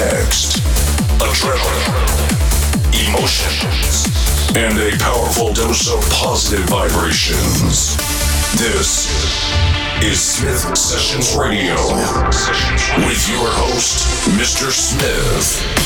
next. Adrenaline, emotions, and a powerful dose of positive vibrations. This is Smith Sessions Radio with your host, Mr. Smith.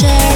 share.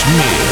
Mr.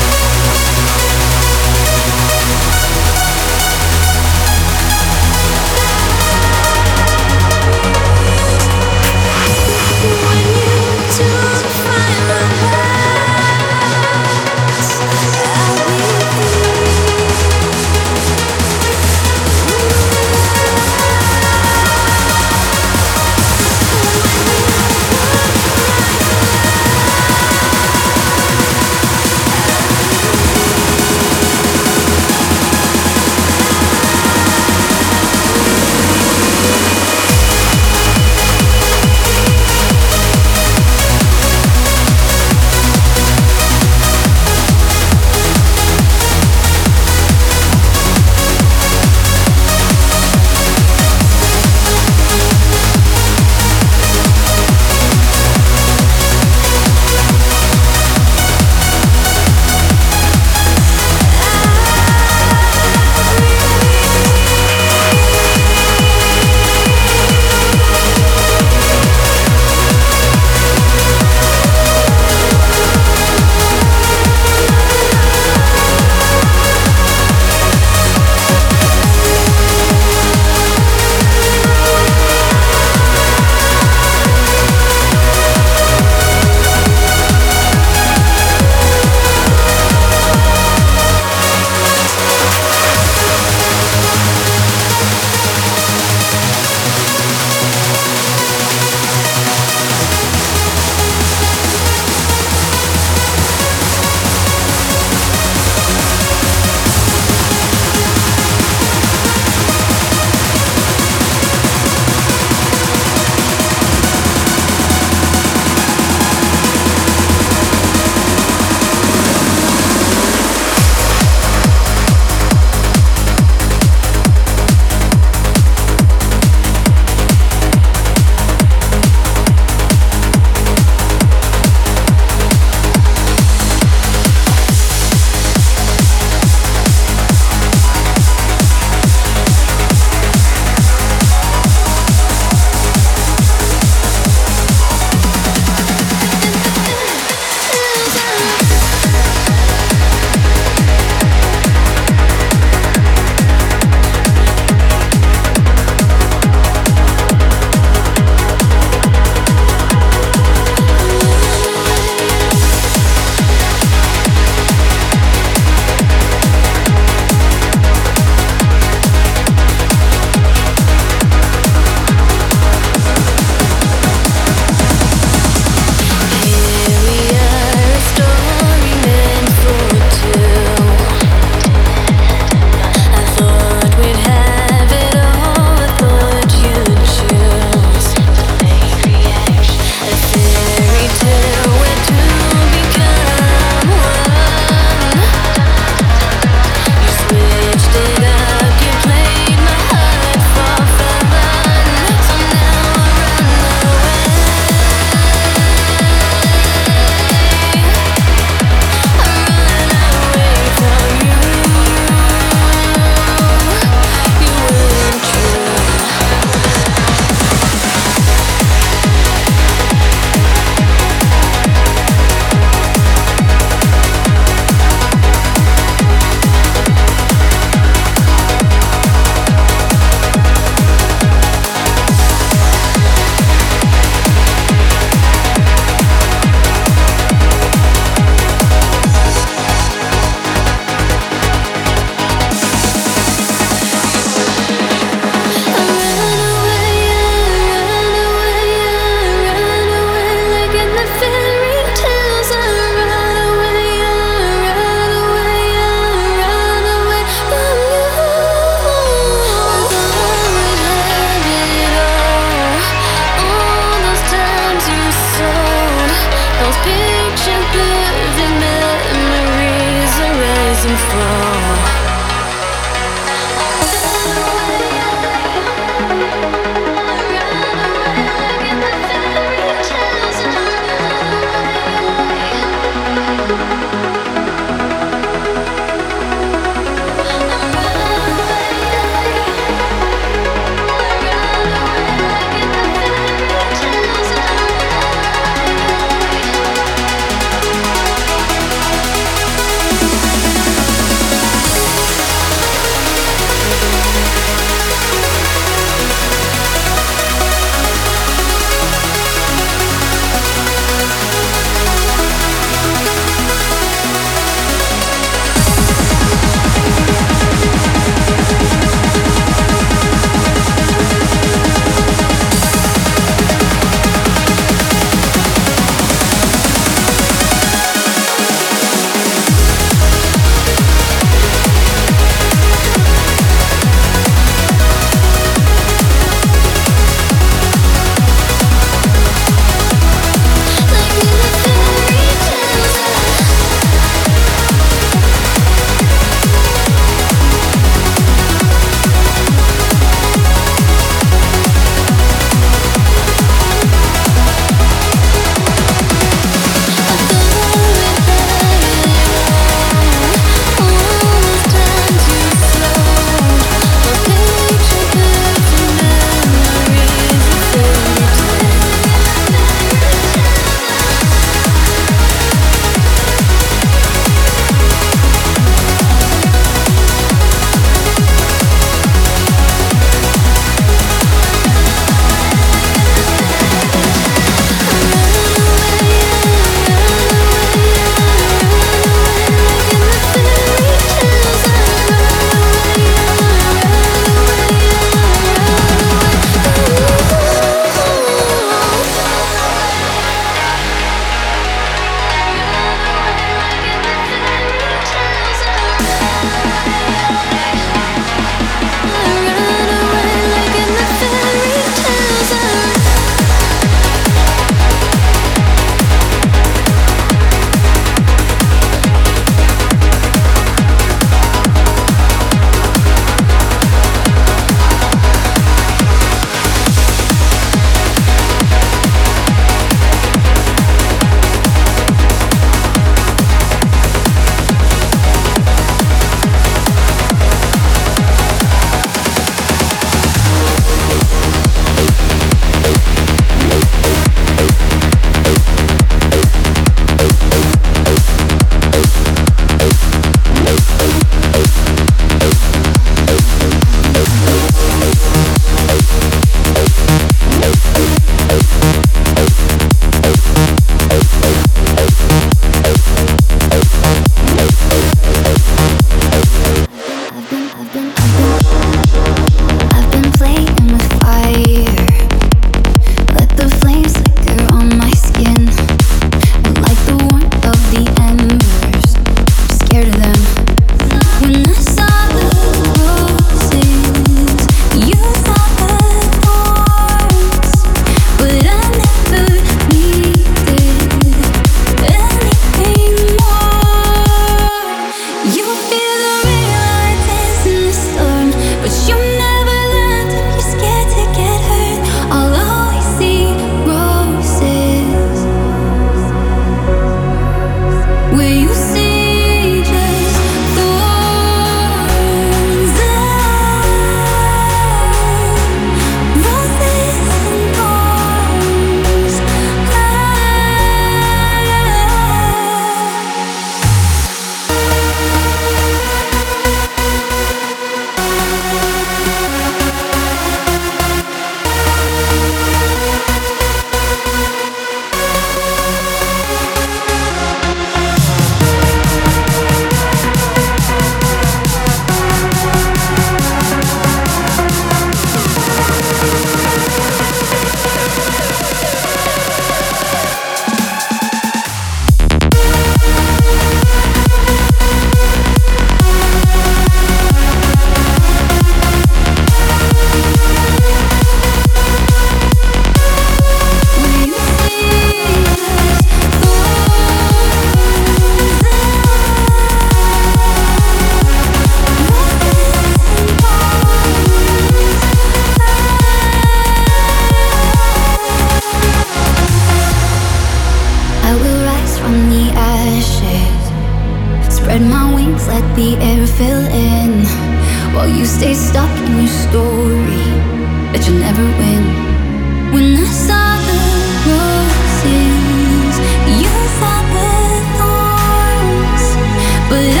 but